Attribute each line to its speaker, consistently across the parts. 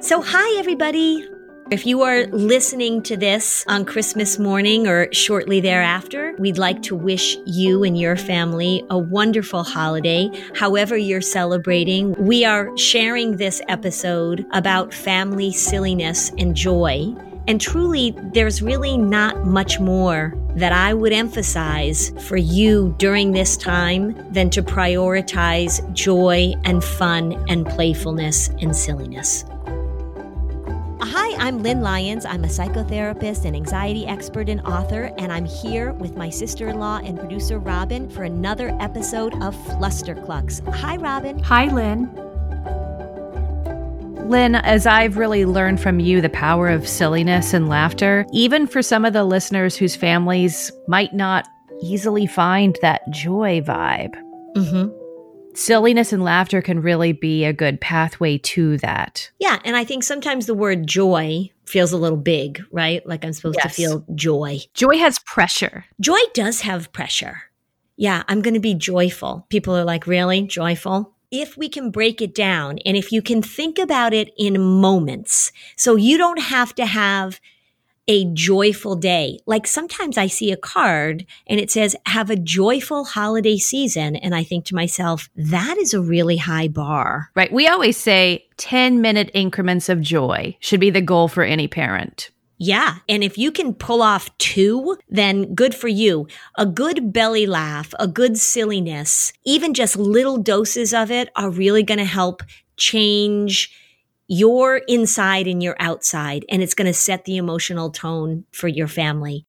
Speaker 1: So, hi, everybody. If you are listening to this on Christmas morning or shortly thereafter, we'd like to wish you and your family a wonderful holiday, however you're celebrating. We are sharing this episode about family silliness and joy. And truly, there's really not much more that I would emphasize for you during this time than to prioritize joy and fun and playfulness and silliness. Hi, I'm Lynn Lyons. I'm a psychotherapist and anxiety expert and author, and I'm here with my sister in law and producer, Robin, for another episode of Flusterclux. Hi, Robin.
Speaker 2: Hi, Lynn. Lynn, as I've really learned from you the power of silliness and laughter, even for some of the listeners whose families might not easily find that joy vibe. Mm-hmm silliness and laughter can really be a good pathway to that.
Speaker 1: Yeah. And I think sometimes the word joy feels a little big, right? Like I'm supposed yes. to feel joy.
Speaker 2: Joy has pressure.
Speaker 1: Joy does have pressure. Yeah, I'm going to be joyful. People are like, really? Joyful? If we can break it down and if you can think about it in moments, so you don't have to have a joyful day. Like sometimes I see a card and it says, have a joyful holiday season. And I think to myself, that is a really high bar.
Speaker 2: Right. We always say 10 minute increments of joy should be the goal for any parent.
Speaker 1: Yeah. And if you can pull off two, then good for you. A good belly laugh, a good silliness, even just little doses of it are really going to help change your inside and your outside, and it's going to set the emotional tone for your family.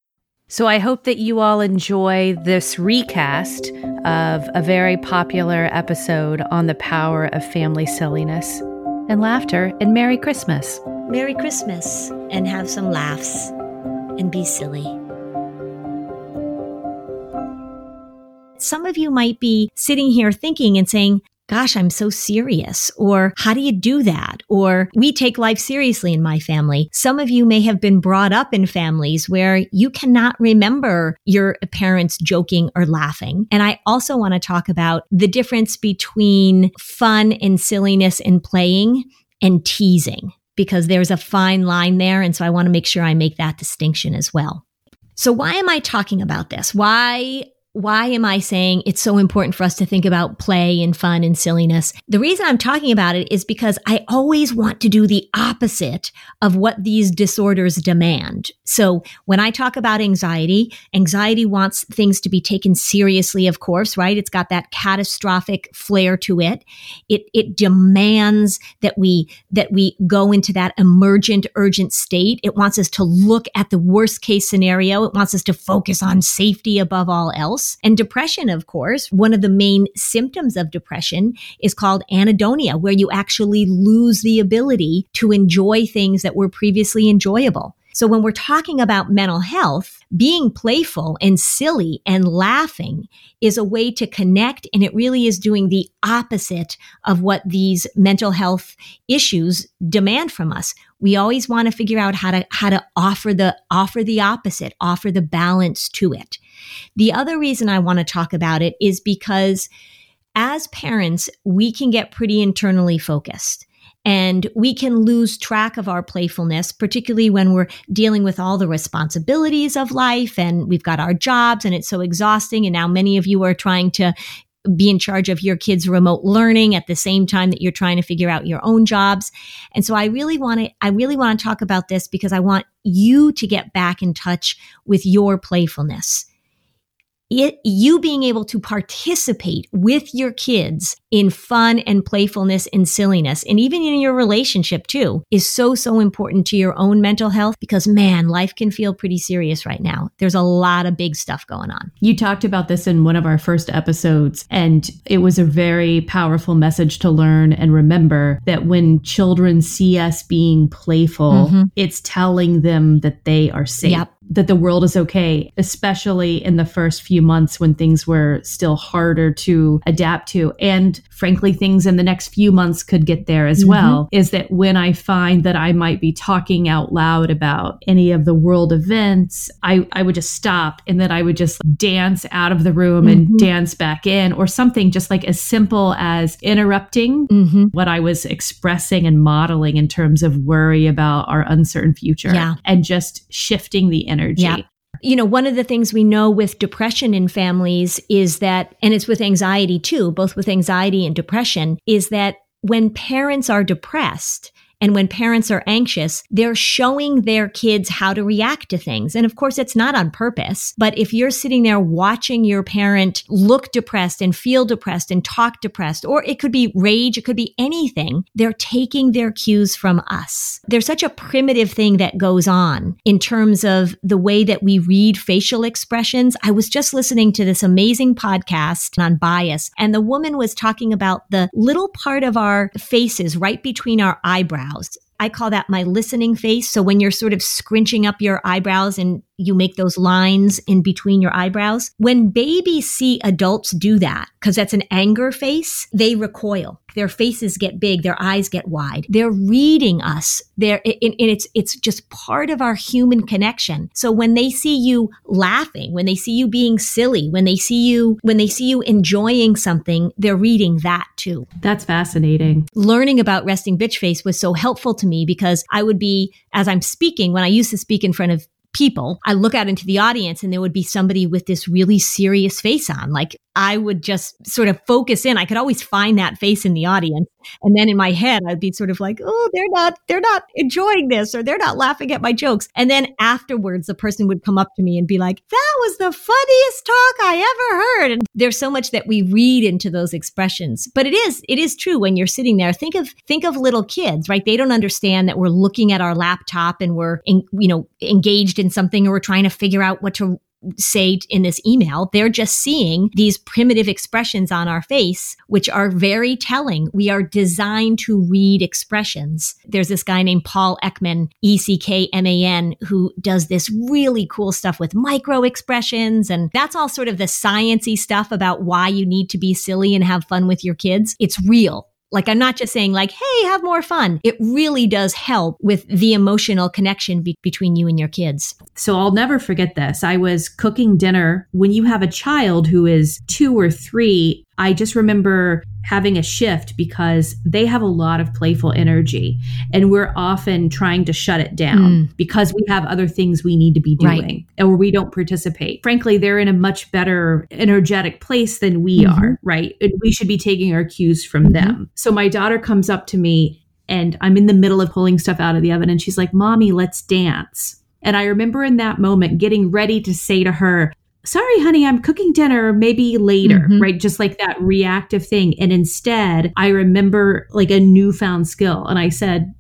Speaker 2: So I hope that you all enjoy this recast of a very popular episode on the power of family silliness and laughter. And Merry Christmas.
Speaker 1: Merry Christmas, and have some laughs and be silly. Some of you might be sitting here thinking and saying, gosh, I'm so serious. Or how do you do that? Or we take life seriously in my family. Some of you may have been brought up in families where you cannot remember your parents joking or laughing. And I also want to talk about the difference between fun and silliness and playing and teasing because there's a fine line there. And so I want to make sure I make that distinction as well. So why am I talking about this? Why why am I saying it's so important for us to think about play and fun and silliness? The reason I'm talking about it is because I always want to do the opposite of what these disorders demand. So when I talk about anxiety, anxiety wants things to be taken seriously, of course, right? It's got that catastrophic flair to it. It, it demands that we, that we go into that emergent, urgent state. It wants us to look at the worst case scenario. It wants us to focus on safety above all else else. And depression, of course, one of the main symptoms of depression is called anhedonia, where you actually lose the ability to enjoy things that were previously enjoyable. So when we're talking about mental health, being playful and silly and laughing is a way to connect. And it really is doing the opposite of what these mental health issues demand from us. We always want to figure out how to, how to offer the, offer the opposite, offer the balance to it. The other reason I want to talk about it is because as parents, we can get pretty internally focused. And we can lose track of our playfulness, particularly when we're dealing with all the responsibilities of life and we've got our jobs and it's so exhausting. And now many of you are trying to be in charge of your kids' remote learning at the same time that you're trying to figure out your own jobs. And so I really want to, I really want to talk about this because I want you to get back in touch with your playfulness it, you being able to participate with your kids in fun and playfulness and silliness, and even in your relationship too, is so, so important to your own mental health because man, life can feel pretty serious right now. There's a lot of big stuff going on.
Speaker 2: You talked about this in one of our first episodes, and it was a very powerful message to learn and remember that when children see us being playful, mm-hmm. it's telling them that they are safe.
Speaker 1: Yep.
Speaker 3: That the world is okay, especially in the first few months when things were still harder to adapt to. And frankly, things in the next few months could get there as mm-hmm. well. Is that when I find that I might be talking out loud about any of the world events, I, I would just stop and then I would just dance out of the room mm-hmm. and dance back in or something just like as simple as interrupting mm-hmm. what I was expressing and modeling in terms of worry about our uncertain future yeah. and just shifting the energy. Yeah.
Speaker 1: You know, one of the things we know with depression in families is that, and it's with anxiety too, both with anxiety and depression, is that when parents are depressed, and when parents are anxious, they're showing their kids how to react to things. And of course, it's not on purpose, but if you're sitting there watching your parent look depressed and feel depressed and talk depressed, or it could be rage, it could be anything, they're taking their cues from us. There's such a primitive thing that goes on in terms of the way that we read facial expressions. I was just listening to this amazing podcast on bias, and the woman was talking about the little part of our faces right between our eyebrows eyebrows. I call that my listening face. So when you're sort of scrunching up your eyebrows and you make those lines in between your eyebrows, when babies see adults do that, because that's an anger face, they recoil. Their faces get big, their eyes get wide. They're reading us. They're, and it's, it's just part of our human connection. So when they see you laughing, when they see you being silly, when they see you, when they see you enjoying something, they're reading that too.
Speaker 3: That's fascinating.
Speaker 1: Learning about resting bitch face was so helpful to me because I would be, as I'm speaking, when I used to speak in front of people, I look out into the audience and there would be somebody with this really serious face on. Like I would just sort of focus in. I could always find that face in the audience. And then in my head, I'd be sort of like, oh, they're not, they're not enjoying this or they're not laughing at my jokes. And then afterwards, the person would come up to me and be like, that was the funniest talk I ever heard. And there's so much that we read into those expressions. But it is, it is true when you're sitting there. Think of, think of little kids, right? They don't understand that we're looking at our laptop and we're, in, you know, engaged in something or we're trying to figure out what to say in this email. They're just seeing these primitive expressions on our face, which are very telling. We are designed to read expressions. There's this guy named Paul Ekman, E C K M A N, who does this really cool stuff with micro expressions. And that's all sort of the sciency stuff about why you need to be silly and have fun with your kids. It's real. Like I'm not just saying like, hey, have more fun. It really does help with the emotional connection be- between you and your kids.
Speaker 3: So I'll never forget this. I was cooking dinner when you have a child who is two or three I just remember having a shift because they have a lot of playful energy and we're often trying to shut it down mm. because we have other things we need to be doing right. or we don't participate. Frankly, they're in a much better energetic place than we mm-hmm. are, right? And we should be taking our cues from mm-hmm. them. So my daughter comes up to me and I'm in the middle of pulling stuff out of the oven and she's like, "Mommy, let's dance." And I remember in that moment getting ready to say to her, sorry, honey, I'm cooking dinner, maybe later, mm-hmm. right? Just like that reactive thing. And instead, I remember like a newfound skill. And I said,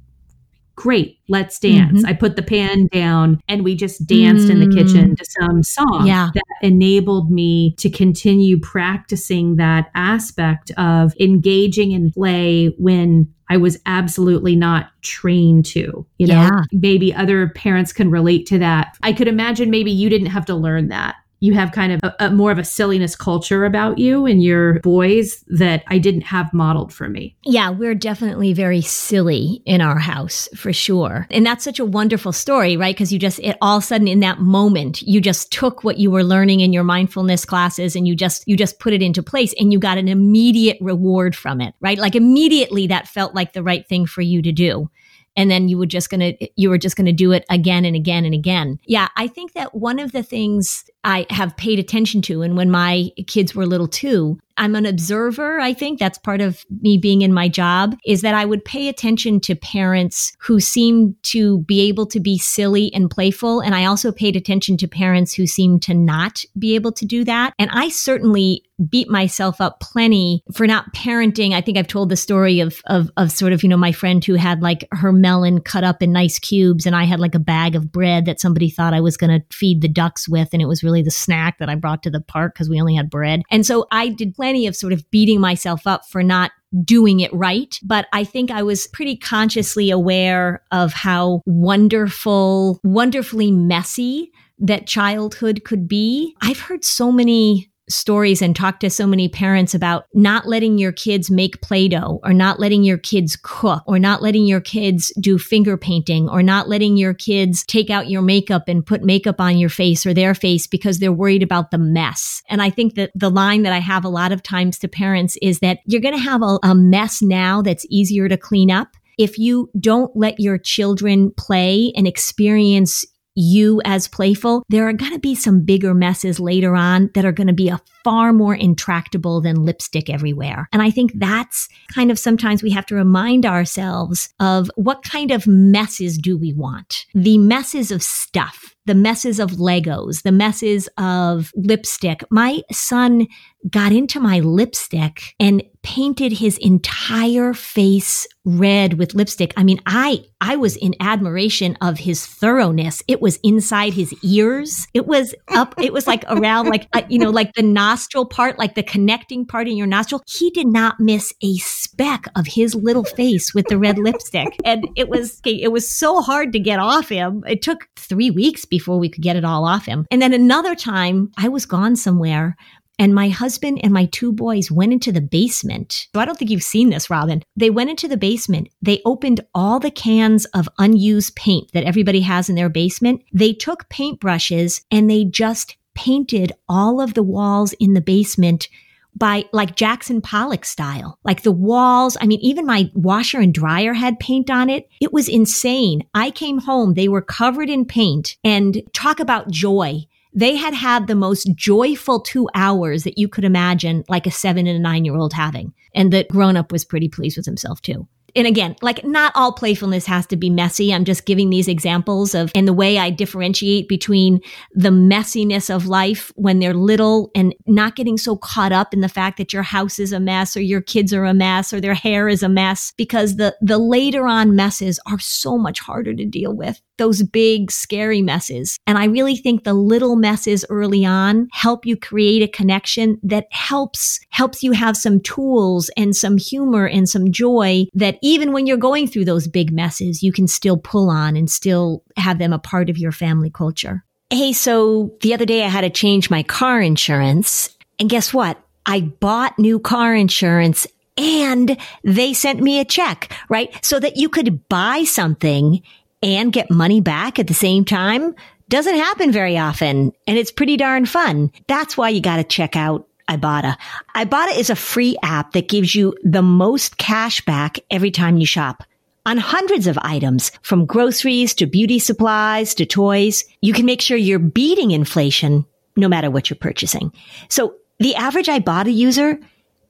Speaker 3: great, let's dance. Mm-hmm. I put the pan down and we just danced mm-hmm. in the kitchen mm. to some song
Speaker 1: yeah.
Speaker 3: that enabled me to continue practicing that aspect of engaging in play when I was absolutely not trained to. You know, yeah. maybe other parents can relate to that. I could imagine maybe you didn't have to learn that you have kind of a, a more of a silliness culture about you and your boys that I didn't have modeled for me.
Speaker 1: Yeah, we're definitely very silly in our house for sure. And that's such a wonderful story, right? Because you just, it all of a sudden in that moment, you just took what you were learning in your mindfulness classes and you just, you just put it into place and you got an immediate reward from it, right? Like immediately that felt like the right thing for you to do and then you were just going to you were just going to do it again and again and again. Yeah, I think that one of the things I have paid attention to and when my kids were little too, I'm an observer. I think that's part of me being in my job is that I would pay attention to parents who seem to be able to be silly and playful. And I also paid attention to parents who seem to not be able to do that. And I certainly beat myself up plenty for not parenting. I think I've told the story of, of, of sort of, you know, my friend who had like her melon cut up in nice cubes and I had like a bag of bread that somebody thought I was going to feed the ducks with. And it was really the snack that I brought to the park because we only had bread. And so I did plenty of sort of beating myself up for not doing it right. But I think I was pretty consciously aware of how wonderful, wonderfully messy that childhood could be. I've heard so many stories and talked to so many parents about not letting your kids make Play Doh or not letting your kids cook or not letting your kids do finger painting or not letting your kids take out your makeup and put makeup on your face or their face because they're worried about the mess. And I think that the line that I have a lot of times to parents is that you're going to have a, a mess now that's easier to clean up if you don't let your children play and experience you as playful, there are going to be some bigger messes later on that are going to be a far more intractable than lipstick everywhere. And I think that's kind of sometimes we have to remind ourselves of what kind of messes do we want? The messes of stuff, the messes of Legos, the messes of lipstick. My son got into my lipstick and painted his entire face red with lipstick. I mean, I I was in admiration of his thoroughness. It was inside his ears. It was up. It was like around, like uh, you know, like the nostril part, like the connecting part in your nostril. He did not miss a speck of his little face with the red lipstick, and it was it was so hard to get off him. It took three weeks before we could get it all off him. And then another time, I was gone somewhere. And my husband and my two boys went into the basement. So I don't think you've seen this, Robin. They went into the basement. They opened all the cans of unused paint that everybody has in their basement. They took paintbrushes and they just painted all of the walls in the basement by like Jackson Pollock style. Like the walls, I mean, even my washer and dryer had paint on it. It was insane. I came home, they were covered in paint and talk about joy. They had had the most joyful two hours that you could imagine, like a seven and a nine year old having. And the grown up was pretty pleased with himself too and again, like not all playfulness has to be messy. I'm just giving these examples of, and the way I differentiate between the messiness of life when they're little and not getting so caught up in the fact that your house is a mess or your kids are a mess or their hair is a mess because the, the later on messes are so much harder to deal with. Those big, scary messes. And I really think the little messes early on help you create a connection that helps, helps you have some tools and some humor and some joy that even when you're going through those big messes, you can still pull on and still have them a part of your family culture. Hey, so the other day I had to change my car insurance. And guess what? I bought new car insurance and they sent me a check, right? So that you could buy something and get money back at the same time doesn't happen very often. And it's pretty darn fun. That's why you got to check out Ibotta. Ibotta is a free app that gives you the most cash back every time you shop. On hundreds of items, from groceries to beauty supplies to toys, you can make sure you're beating inflation no matter what you're purchasing. So the average Ibotta user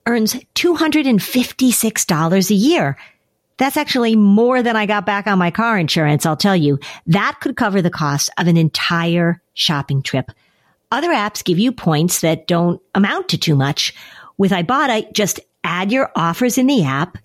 Speaker 1: earns $256 a year. That's actually more than I got back on my car insurance, I'll tell you. That could cover the cost of an entire shopping trip. Other apps give you points that don't amount to too much. With Ibotta, just add your offers in the app,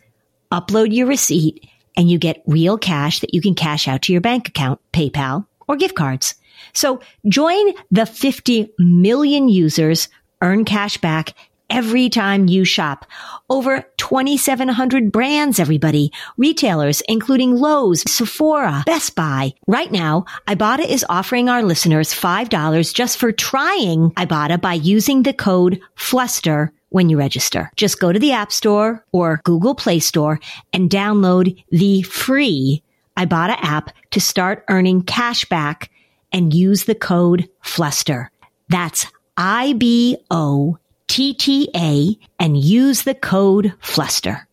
Speaker 1: upload your receipt, and you get real cash that you can cash out to your bank account, PayPal, or gift cards. So join the 50 million users, earn cash back every time you shop. Over 2,700 brands, everybody. Retailers, including Lowe's, Sephora, Best Buy. Right now, Ibotta is offering our listeners $5 just for trying Ibotta by using the code FLUSTER when you register. Just go to the App Store or Google Play Store and download the free Ibotta app to start earning cash back and use the code FLUSTER. That's I-B-O TTA and use the code FLUSTER.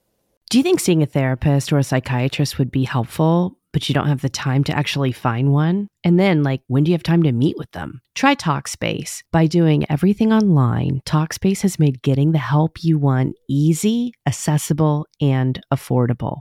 Speaker 2: Do you think seeing a therapist or a psychiatrist would be helpful, but you don't have the time to actually find one? And then, like, when do you have time to meet with them? Try Talkspace. By doing everything online, Talkspace has made getting the help you want easy, accessible, and affordable.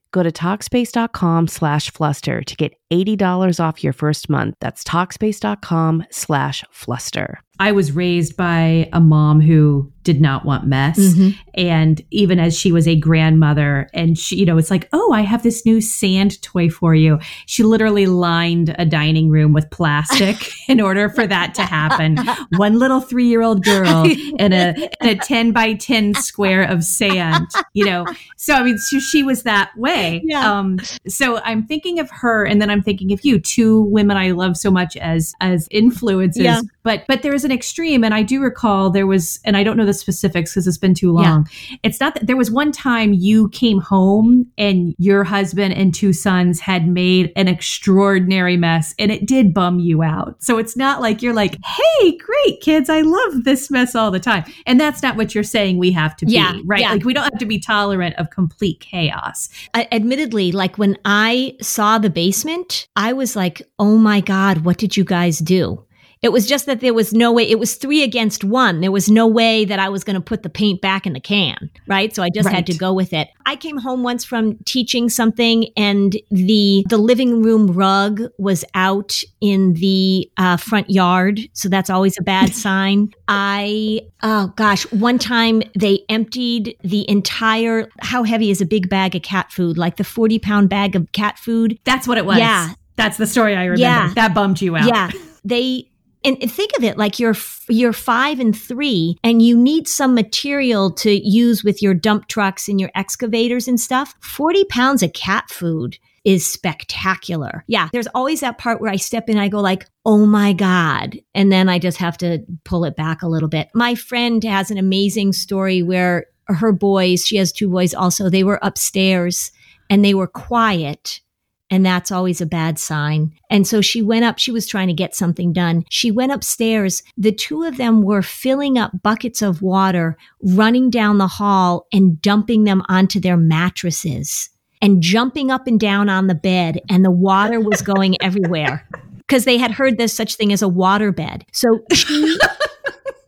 Speaker 2: go to Talkspace.com slash fluster to get $80 off your first month. That's Talkspace.com slash fluster.
Speaker 3: I was raised by a mom who did not want mess. Mm-hmm. And even as she was a grandmother, and she, you know, it's like, oh, I have this new sand toy for you. She literally lined a dining room with plastic in order for that to happen. One little three year old girl in a, in a 10 by 10 square of sand, you know. So, I mean, she, she was that way. Yeah. Um, so I'm thinking of her, and then I'm thinking of you, two women I love so much as, as influences. Yeah. But, but there is an extreme. And I do recall there was, and I don't know the specifics because it's been too long. Yeah. It's not that there was one time you came home and your husband and two sons had made an extraordinary mess and it did bum you out. So it's not like you're like, hey, great kids, I love this mess all the time. And that's not what you're saying we have to yeah, be, right? Yeah. Like we don't have to be tolerant of complete chaos.
Speaker 1: Uh, admittedly, like when I saw the basement, I was like, oh my God, what did you guys do? It was just that there was no way, it was three against one. There was no way that I was going to put the paint back in the can, right? So I just right. had to go with it. I came home once from teaching something and the, the living room rug was out in the uh, front yard. So that's always a bad sign. I, oh gosh, one time they emptied the entire, how heavy is a big bag of cat food? Like the 40 pound bag of cat food.
Speaker 3: That's what it was.
Speaker 1: Yeah.
Speaker 3: That's the story I remember. Yeah. That bummed you out.
Speaker 1: Yeah. They and think of it like you're you're five and three and you need some material to use with your dump trucks and your excavators and stuff. 40 pounds of cat food is spectacular. Yeah there's always that part where i step in i go like oh my god. And then i just have to pull it back a little bit. My friend has an amazing story where her boys she has two boys also they were upstairs and they were quiet and that's always a bad sign. And so she went up, she was trying to get something done. She went upstairs. The two of them were filling up buckets of water, running down the hall and dumping them onto their mattresses and jumping up and down on the bed. And the water was going everywhere because they had heard there's such thing as a water bed. So she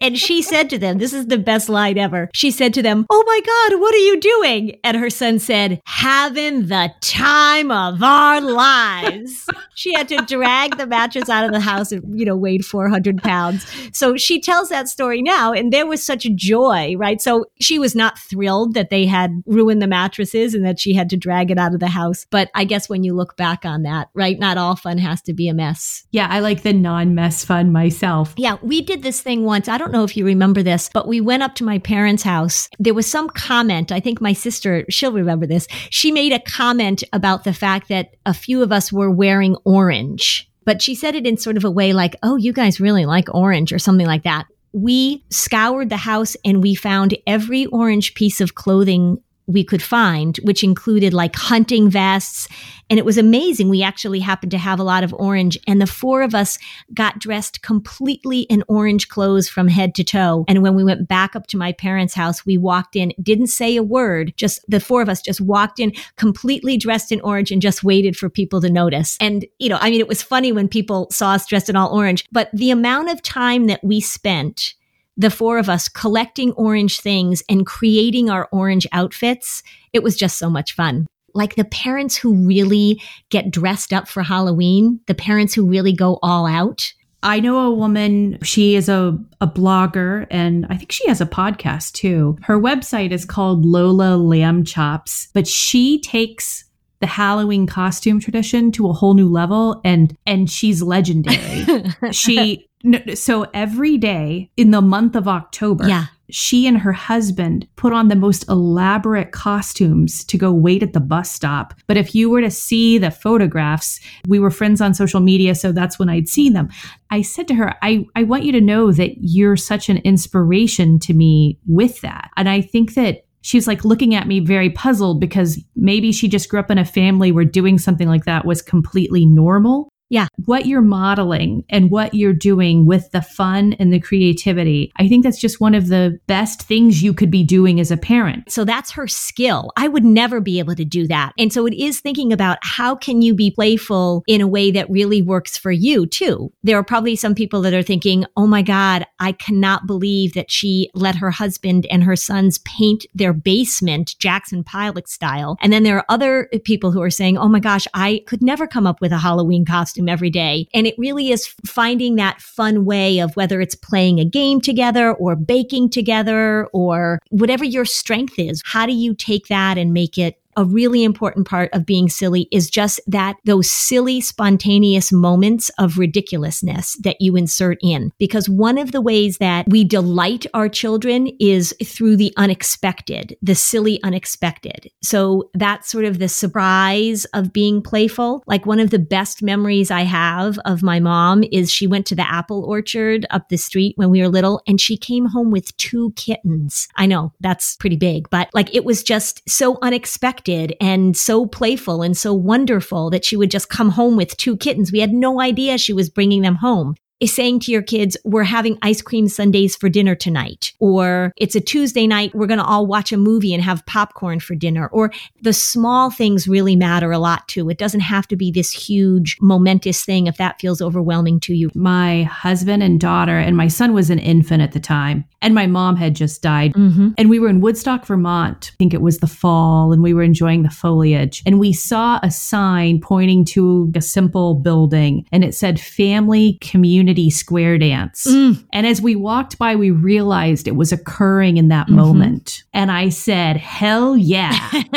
Speaker 1: and she said to them, This is the best line ever. She said to them, Oh my God, what are you doing? And her son said, Having the time of our lives. She had to drag the mattress out of the house and, you know, weighed 400 pounds. So she tells that story now, and there was such joy, right? So she was not thrilled that they had ruined the mattresses and that she had to drag it out of the house. But I guess when you look back on that, right, not all fun has to be a mess.
Speaker 3: Yeah, I like the non mess fun myself.
Speaker 1: Yeah, we did this thing once. I don't know if you remember this, but we went up to my parents' house. There was some comment. I think my sister, she'll remember this. She made a comment about the fact that a few of us were wearing orange. But she said it in sort of a way like, oh, you guys really like orange or something like that. We scoured the house and we found every orange piece of clothing we could find, which included like hunting vests. And it was amazing. We actually happened to have a lot of orange. And the four of us got dressed completely in orange clothes from head to toe. And when we went back up to my parents' house, we walked in, didn't say a word, just the four of us just walked in completely dressed in orange and just waited for people to notice. And, you know, I mean, it was funny when people saw us dressed in all orange, but the amount of time that we spent the four of us collecting orange things and creating our orange outfits. It was just so much fun. Like the parents who really get dressed up for Halloween, the parents who really go all out.
Speaker 3: I know a woman, she is a, a blogger and I think she has a podcast too. Her website is called Lola Lamb Chops, but she takes the Halloween costume tradition to a whole new level and and she's legendary. she so every day in the month of October,
Speaker 1: yeah.
Speaker 3: she and her husband put on the most elaborate costumes to go wait at the bus stop. But if you were to see the photographs, we were friends on social media, so that's when I'd seen them. I said to her, I, I want you to know that you're such an inspiration to me with that. And I think that she was like looking at me very puzzled because maybe she just grew up in a family where doing something like that was completely normal.
Speaker 1: Yeah.
Speaker 3: What you're modeling and what you're doing with the fun and the creativity. I think that's just one of the best things you could be doing as a parent.
Speaker 1: So that's her skill. I would never be able to do that. And so it is thinking about how can you be playful in a way that really works for you too. There are probably some people that are thinking, "Oh my god, I cannot believe that she let her husband and her sons paint their basement Jackson Pollock style." And then there are other people who are saying, "Oh my gosh, I could never come up with a Halloween costume every day." And it really is finding that fun way of whether it's playing a game together or baking together or whatever your strength is. How do you take that and make it a really important part of being silly is just that those silly, spontaneous moments of ridiculousness that you insert in. Because one of the ways that we delight our children is through the unexpected, the silly unexpected. So that's sort of the surprise of being playful. Like one of the best memories I have of my mom is she went to the apple orchard up the street when we were little and she came home with two kittens. I know that's pretty big, but like it was just so unexpected and so playful and so wonderful that she would just come home with two kittens. We had no idea she was bringing them home is saying to your kids, we're having ice cream sundaes for dinner tonight. Or it's a Tuesday night. We're going to all watch a movie and have popcorn for dinner. Or the small things really matter a lot too. It doesn't have to be this huge momentous thing if that feels overwhelming to you.
Speaker 3: My husband and daughter and my son was an infant at the time and my mom had just died. Mm-hmm. And we were in Woodstock, Vermont. I think it was the fall and we were enjoying the foliage. And we saw a sign pointing to a simple building and it said family community community square dance. Mm. And as we walked by, we realized it was occurring in that mm-hmm. moment. And I said, hell yeah.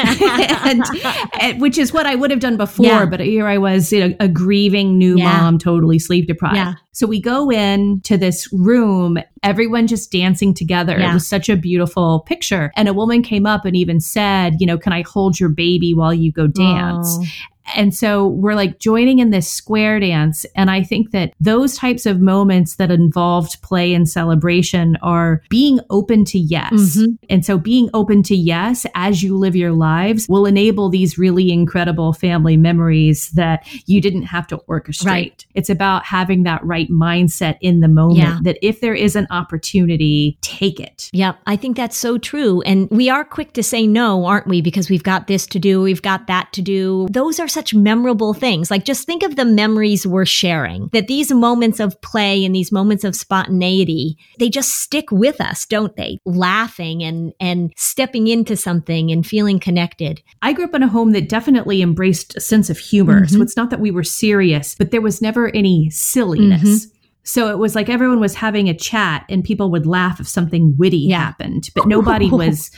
Speaker 3: and, and, which is what I would have done before. Yeah. But here I was, you know, a grieving new yeah. mom, totally sleep deprived. Yeah. So we go in to this room, everyone just dancing together. Yeah. It was such a beautiful picture. And a woman came up and even said, you know, can I hold your baby while you go dance? Oh. And so we're like joining in this square dance. And I think that those types of moments that involved play and celebration are being open to yes. Mm-hmm. And so being open to yes as you live your lives will enable these really incredible family memories that you didn't have to orchestrate. Right. It's about having that right mindset in the moment yeah. that if there is an opportunity, take it.
Speaker 1: Yep. I think that's so true. And we are quick to say no, aren't we? Because we've got this to do, we've got that to do. Those are such memorable things. Like just think of the memories we're sharing, that these moments of play and these moments of spontaneity, they just stick with us, don't they? Laughing and, and stepping into something and feeling connected.
Speaker 3: I grew up in a home that definitely embraced a sense of humor. Mm-hmm. So it's not that we were serious, but there was never any silliness. Mm-hmm. So it was like everyone was having a chat and people would laugh if something witty yeah. happened, but nobody was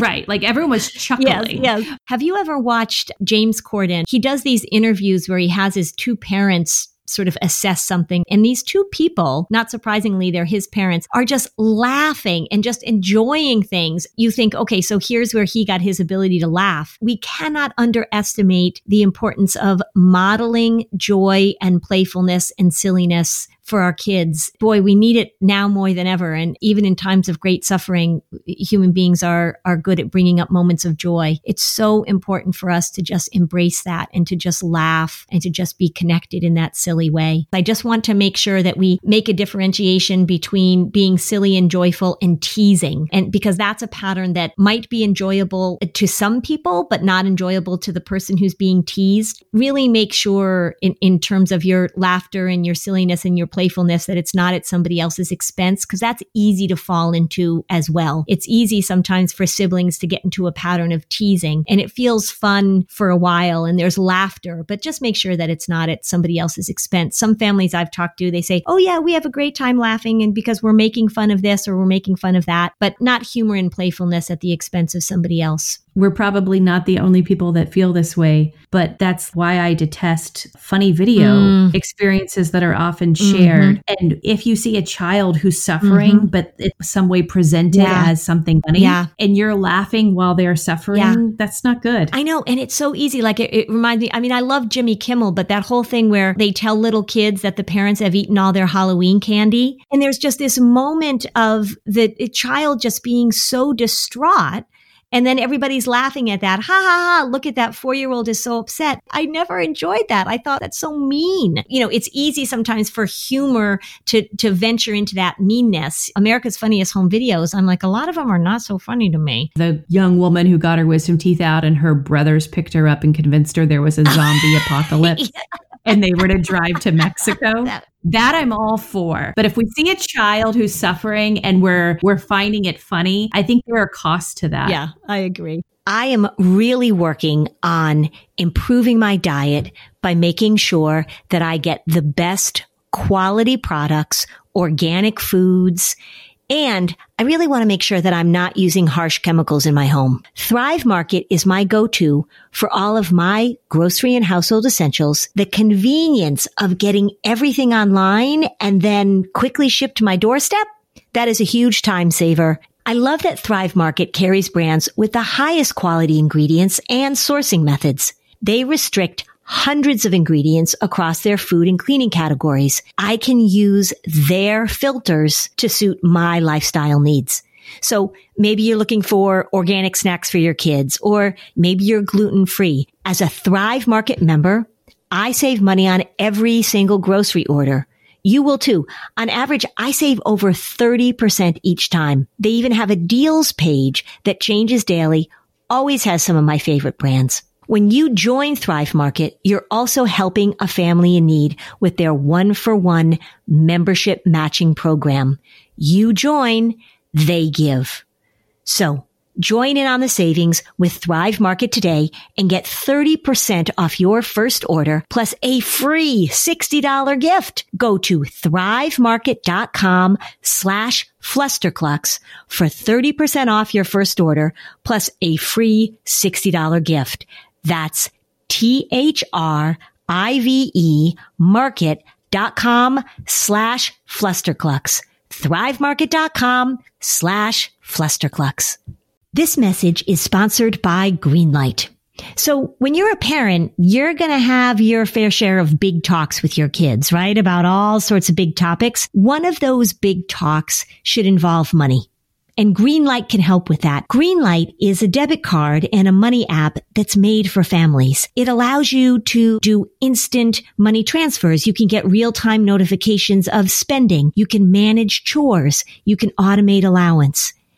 Speaker 3: right. Like everyone was chuckling.
Speaker 1: Yes, yes. Have you ever watched James Corden? He does these interviews where he has his two parents sort of assess something. And these two people, not surprisingly, they're his parents, are just laughing and just enjoying things. You think, okay, so here's where he got his ability to laugh. We cannot underestimate the importance of modeling joy and playfulness and silliness for our kids. Boy, we need it now more than ever. And even in times of great suffering, human beings are, are good at bringing up moments of joy. It's so important for us to just embrace that and to just laugh and to just be connected in that silly way. I just want to make sure that we make a differentiation between being silly and joyful and teasing. And because that's a pattern that might be enjoyable to some people, but not enjoyable to the person who's being teased. Really make sure in, in terms of your laughter and your silliness and your playfulness that it's not at somebody else's expense because that's easy to fall into as well. It's easy sometimes for siblings to get into a pattern of teasing and it feels fun for a while and there's laughter, but just make sure that it's not at somebody else's expense. Some families I've talked to, they say, Oh yeah, we have a great time laughing and because we're making fun of this or we're making fun of that, but not humor and playfulness at the expense of somebody else.
Speaker 3: We're probably not the only people that feel this way, but that's why I detest funny video mm. experiences that are often shared. Mm-hmm. And if you see a child who's suffering, mm-hmm. but it's some way presented yeah. as something funny, yeah. and you're laughing while they're suffering, yeah. that's not good.
Speaker 1: I know. And it's so easy. Like it, it reminds me, I mean, I love Jimmy Kimmel, but that whole thing where they tell little kids that the parents have eaten all their Halloween candy. And there's just this moment of the child just being so distraught And then everybody's laughing at that. Ha ha ha. Look at that four year old is so upset. I never enjoyed that. I thought that's so mean. You know, it's easy sometimes for humor to, to venture into that meanness. America's Funniest Home Videos, I'm like, a lot of them are not so funny to me.
Speaker 3: The young woman who got her wisdom teeth out and her brothers picked her up and convinced her there was a zombie apocalypse. yeah. And they were to drive to Mexico. that, I'm all for. But if we see a child who's suffering and we're we're finding it funny, I think there are costs to that.
Speaker 1: Yeah, I agree. I am really working on improving my diet by making sure that I get the best quality products, organic foods, and I really want to make sure that I'm not using harsh chemicals in my home. Thrive Market is my go-to for all of my grocery and household essentials. The convenience of getting everything online and then quickly shipped to my doorstep. That is a huge time saver. I love that Thrive Market carries brands with the highest quality ingredients and sourcing methods. They restrict hundreds of ingredients across their food and cleaning categories. I can use their filters to suit my lifestyle needs. So maybe you're looking for organic snacks for your kids, or maybe you're gluten free. As a Thrive Market member, I save money on every single grocery order. You will too. On average, I save over 30% each time. They even have a deals page that changes daily, always has some of my favorite brands. When you join Thrive Market, you're also helping a family in need with their one for one membership matching program. You join, they give. So join in on the savings with Thrive Market today and get 30% off your first order plus a free $60 gift. Go to thrivemarket.com slash flusterclux for 30% off your first order plus a free $60 gift. That's T-H-R-I-V-E market.com slash flusterclux. Thrivemarket.com slash flusterclux. This message is sponsored by Greenlight. So when you're a parent, you're going to have your fair share of big talks with your kids, right? About all sorts of big topics. One of those big talks should involve money. And Greenlight can help with that. Greenlight is a debit card and a money app that's made for families. It allows you to do instant money transfers. You can get real time notifications of spending. You can manage chores. You can automate allowance.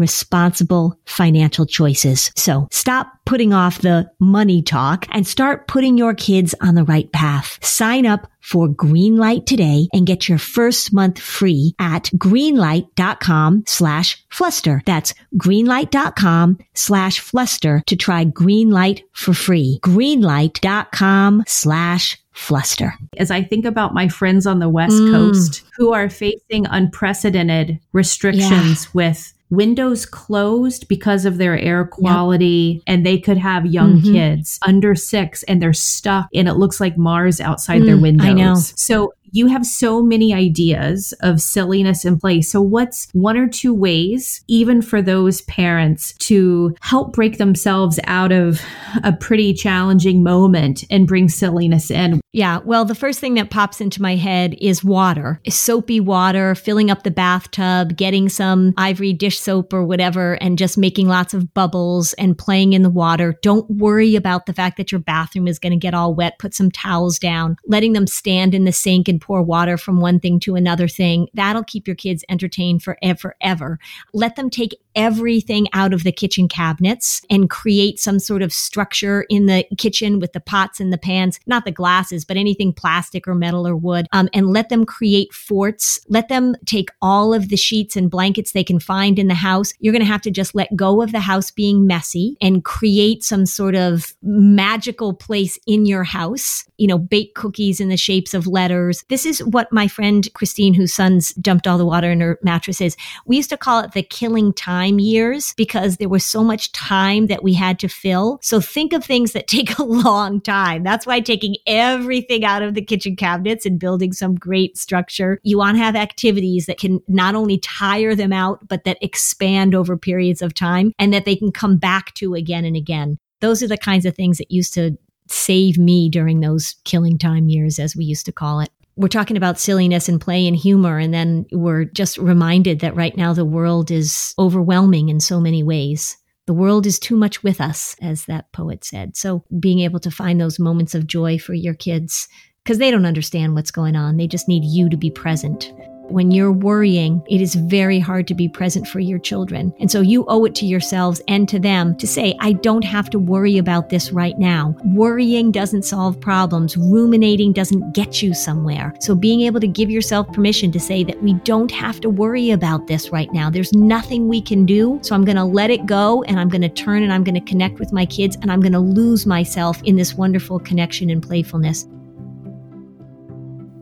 Speaker 1: responsible financial choices. So stop putting off the money talk and start putting your kids on the right path. Sign up for Greenlight today and get your first month free at greenlight.com slash fluster. That's greenlight.com slash fluster to try Greenlight for free. Greenlight.com slash fluster.
Speaker 3: As I think about my friends on the West mm. Coast who are facing unprecedented restrictions yeah. with windows closed because of their air quality yep. and they could have young mm-hmm. kids under six and they're stuck and it looks like Mars outside mm, their windows. I know. So you have so many ideas of silliness in place. So what's one or two ways, even for those parents to help break themselves out of a pretty challenging moment and bring silliness in?
Speaker 1: Yeah. Well, the first thing that pops into my head is water, soapy water, filling up the bathtub, getting some ivory dish soap or whatever, and just making lots of bubbles and playing in the water. Don't worry about the fact that your bathroom is going to get all wet. Put some towels down, letting them stand in the sink and pour water from one thing to another thing. That'll keep your kids entertained forever, ever. Let them take everything out of the kitchen cabinets and create some sort of structure in the kitchen with the pots and the pans, not the glasses, but anything plastic or metal or wood, um, and let them create forts. Let them take all of the sheets and blankets they can find in the house. You're going to have to just let go of the house being messy and create some sort of magical place in your house. You know, bake cookies in the shapes of letters. This is what my friend Christine, whose sons dumped all the water in her mattresses, we used to call it the killing time years because there was so much time that we had to fill. So think of things that take a long time. That's why taking everything out of the kitchen cabinets and building some great structure, you want to have activities that can not only tire them out, but that expand over periods of time and that they can come back to again and again. Those are the kinds of things that used to save me during those killing time years, as we used to call it we're talking about silliness and play and humor. And then we're just reminded that right now the world is overwhelming in so many ways. The world is too much with us, as that poet said. So being able to find those moments of joy for your kids, because they don't understand what's going on. They just need you to be present when you're worrying, it is very hard to be present for your children. And so you owe it to yourselves and to them to say, I don't have to worry about this right now. Worrying doesn't solve problems. Ruminating doesn't get you somewhere. So being able to give yourself permission to say that we don't have to worry about this right now. There's nothing we can do. So I'm going to let it go and I'm going to turn and I'm going to connect with my kids and I'm going to lose myself in this wonderful connection and playfulness.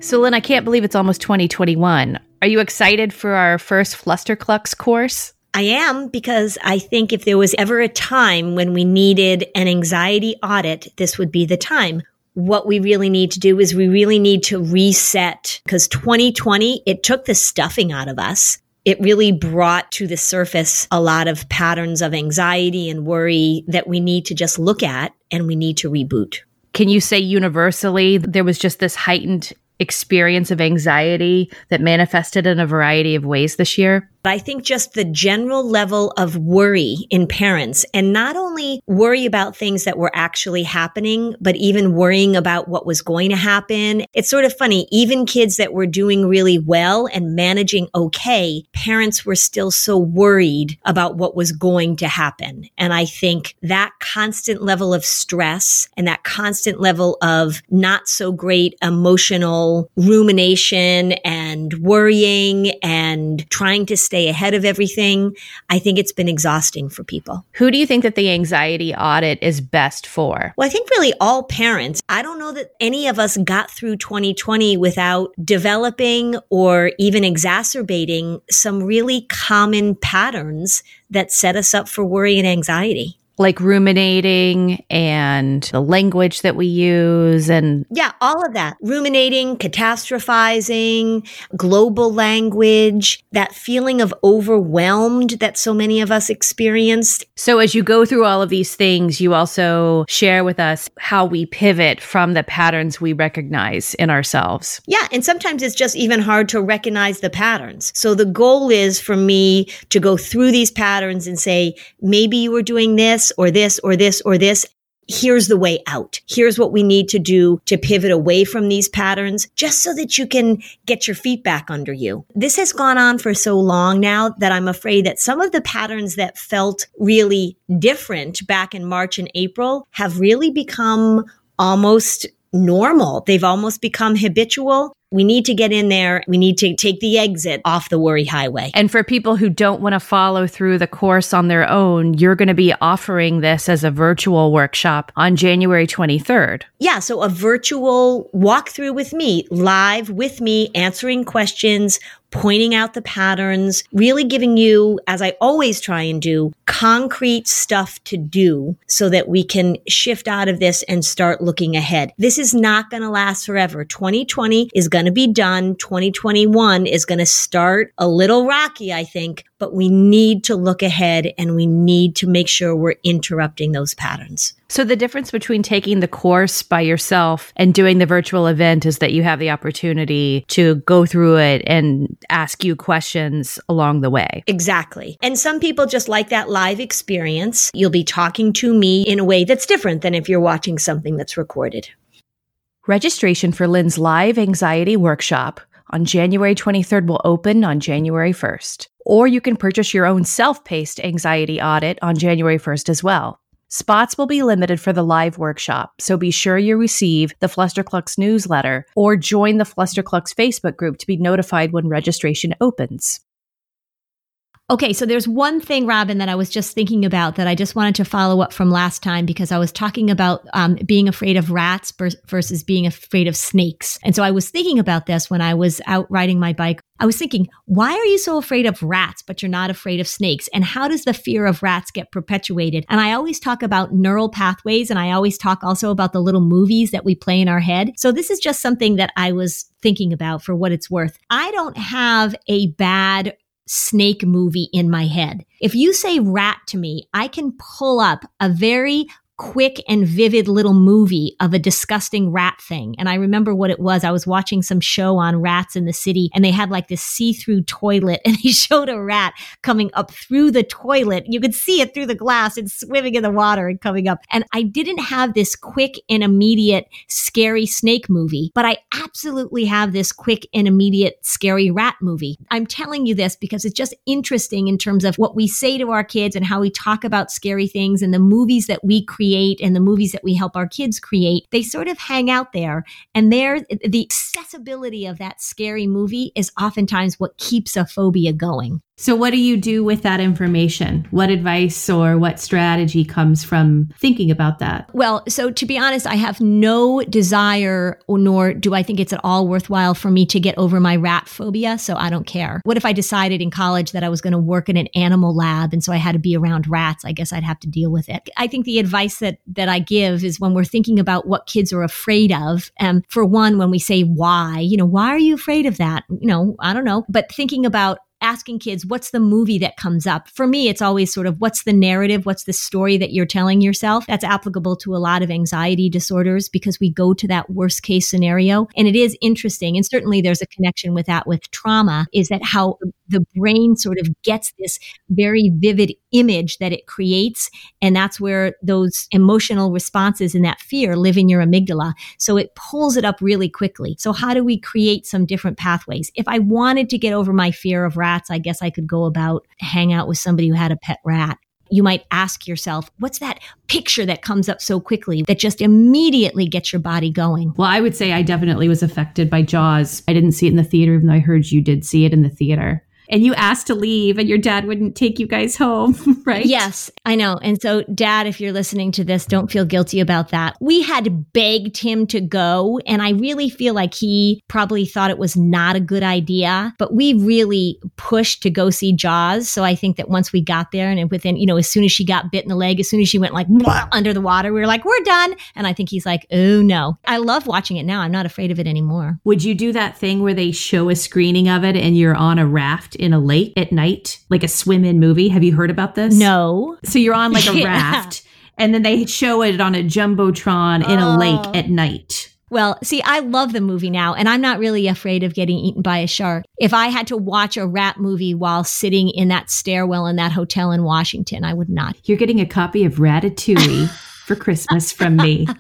Speaker 2: So, Lynn, I can't believe it's almost 2021. Are you excited for our first Flusterclux course?
Speaker 1: I am because I think if there was ever a time when we needed an anxiety audit, this would be the time. What we really need to do is we really need to reset because 2020, it took the stuffing out of us. It really brought to the surface a lot of patterns of anxiety and worry that we need to just look at and we need to reboot.
Speaker 2: Can you say universally there was just this heightened experience of anxiety that manifested in a variety of ways this year?
Speaker 1: I think just the general level of worry in parents and not only worry about things that were actually happening, but even worrying about what was going to happen. It's sort of funny. Even kids that were doing really well and managing okay, parents were still so worried about what was going to happen. And I think that constant level of stress and that constant level of not so great emotional rumination and worrying and trying to stay stay ahead of everything. I think it's been exhausting for people.
Speaker 2: Who do you think that the anxiety audit is best for?
Speaker 1: Well, I think really all parents. I don't know that any of us got through 2020 without developing or even exacerbating some really common patterns that set us up for worry and anxiety
Speaker 2: like ruminating and the language that we use and
Speaker 1: yeah all of that. Ruminating catastrophizing global language that feeling of overwhelmed that so many of us experienced.
Speaker 2: So as you go through all of these things you also share with us how we pivot from the patterns we recognize in ourselves.
Speaker 1: Yeah and sometimes it's just even hard to recognize the patterns. So the goal is for me to go through these patterns and say maybe you were doing this or this or this or this. Here's the way out. Here's what we need to do to pivot away from these patterns just so that you can get your feet back under you. This has gone on for so long now that I'm afraid that some of the patterns that felt really different back in March and April have really become almost normal. They've almost become habitual. We need to get in there. We need to take the exit off the worry highway.
Speaker 2: And for people who don't want to follow through the course on their own, you're going to be offering this as a virtual workshop on January 23rd.
Speaker 1: Yeah. So a virtual walkthrough with me, live with me, answering questions, pointing out the patterns, really giving you, as I always try and do, concrete stuff to do so that we can shift out of this and start looking ahead. This is not going to last forever. 2020 is going to be done. 2021 is going to start a little rocky, I think, but we need to look ahead and we need to make sure we're interrupting those patterns.
Speaker 2: So, the difference between taking the course by yourself and doing the virtual event is that you have the opportunity to go through it and ask you questions along the way.
Speaker 1: Exactly. And some people just like that live experience. You'll be talking to me in a way that's different than if you're watching something that's recorded.
Speaker 2: Registration for Lynn's live anxiety workshop on January 23rd will open on January 1st. Or you can purchase your own self paced anxiety audit on January 1st as well. Spots will be limited for the live workshop, so be sure you receive the Flusterclux newsletter or join the Flusterclux Facebook group to be notified when registration opens.
Speaker 1: Okay, so there's one thing, Robin, that I was just thinking about that I just wanted to follow up from last time because I was talking about um, being afraid of rats versus being afraid of snakes. And so I was thinking about this when I was out riding my bike. I was thinking, why are you so afraid of rats, but you're not afraid of snakes? And how does the fear of rats get perpetuated? And I always talk about neural pathways, and I always talk also about the little movies that we play in our head. So this is just something that I was thinking about for what it's worth. I don't have a bad snake movie in my head. If you say rat to me, I can pull up a very quick and vivid little movie of a disgusting rat thing. And I remember what it was. I was watching some show on rats in the city and they had like this see through toilet and they showed a rat coming up through the toilet. You could see it through the glass and swimming in the water and coming up. And I didn't have this quick and immediate scary snake movie, but I absolutely have this quick and immediate scary rat movie. I'm telling you this because it's just interesting in terms of what we say to our kids and how we talk about scary things and the movies that we create create and the movies that we help our kids create, they sort of hang out there. And there, the accessibility of that scary movie is oftentimes what keeps a phobia going.
Speaker 3: So, what do you do with that information? What advice or what strategy comes from thinking about that?
Speaker 1: Well, so to be honest, I have no desire, nor do I think it's at all worthwhile for me to get over my rat phobia. So, I don't care. What if I decided in college that I was going to work in an animal lab and so I had to be around rats? I guess I'd have to deal with it. I think the advice that, that I give is when we're thinking about what kids are afraid of, and for one, when we say why, you know, why are you afraid of that? You know, I don't know, but thinking about asking kids, what's the movie that comes up? For me, it's always sort of what's the narrative? What's the story that you're telling yourself? That's applicable to a lot of anxiety disorders because we go to that worst case scenario. And it is interesting. And certainly there's a connection with that with trauma is that how the brain sort of gets this very vivid image that it creates. And that's where those emotional responses and that fear live in your amygdala. So it pulls it up really quickly. So how do we create some different pathways? If I wanted to get over my fear of rats, I guess I could go about hang out with somebody who had a pet rat you might ask yourself, what's that picture that comes up so quickly that just immediately gets your body going?
Speaker 3: Well, I would say I definitely was affected by Jaws. I didn't see it in the theater, even though I heard you did see it in the theater and you asked to leave and your dad wouldn't take you guys home, right?
Speaker 1: Yes, I know. And so, dad, if you're listening to this, don't feel guilty about that. We had begged him to go, and I really feel like he probably thought it was not a good idea, but we really pushed to go see Jaws. So I think that once we got there and within, you know, as soon as she got bit in the leg, as soon as she went like under the water, we were like, we're done. And I think he's like, oh no. I love watching it now. I'm not afraid of it anymore.
Speaker 3: Would you do that thing where they show a screening of it and you're on a raft in a lake at night, like a swim in movie. Have you heard about this?
Speaker 1: No.
Speaker 3: So you're on like a yeah. raft and then they show it on a jumbotron in a oh. lake oh. at night.
Speaker 1: Well, see, I love the movie now, and I'm not really afraid of getting eaten by a shark. If I had to watch a rat movie while sitting in that stairwell in that hotel in Washington, I would not.
Speaker 3: You're getting a copy of Ratatouille for Christmas from me.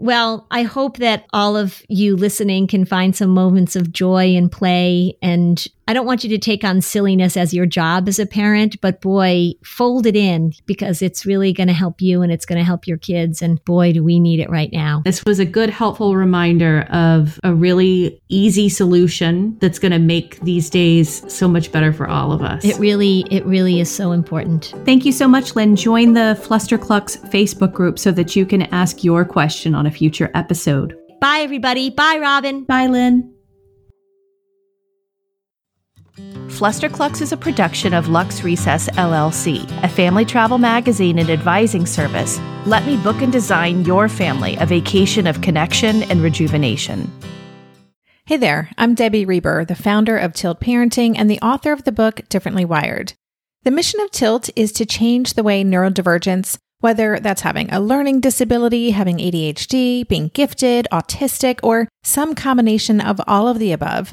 Speaker 1: Well, I hope that all of you listening can find some moments of joy and play and I don't want you to take on silliness as your job as a parent, but boy, fold it in because it's really going to help you and it's going to help your kids. And boy, do we need it right now.
Speaker 3: This was a good, helpful reminder of a really easy solution that's going to make these days so much better for all of us.
Speaker 1: It really, it really is so important.
Speaker 3: Thank you so much, Lynn. Join the Flusterclux Facebook group so that you can ask your question on a future episode.
Speaker 1: Bye, everybody. Bye, Robin.
Speaker 3: Bye, Lynn.
Speaker 2: Flusterclux is a production of Lux Recess LLC, a family travel magazine and advising service. Let me book and design your family a vacation of connection and rejuvenation.
Speaker 4: Hey there, I'm Debbie Reber, the founder of Tilt Parenting and the author of the book Differently Wired. The mission of Tilt is to change the way neurodivergence, whether that's having a learning disability, having ADHD, being gifted, autistic, or some combination of all of the above,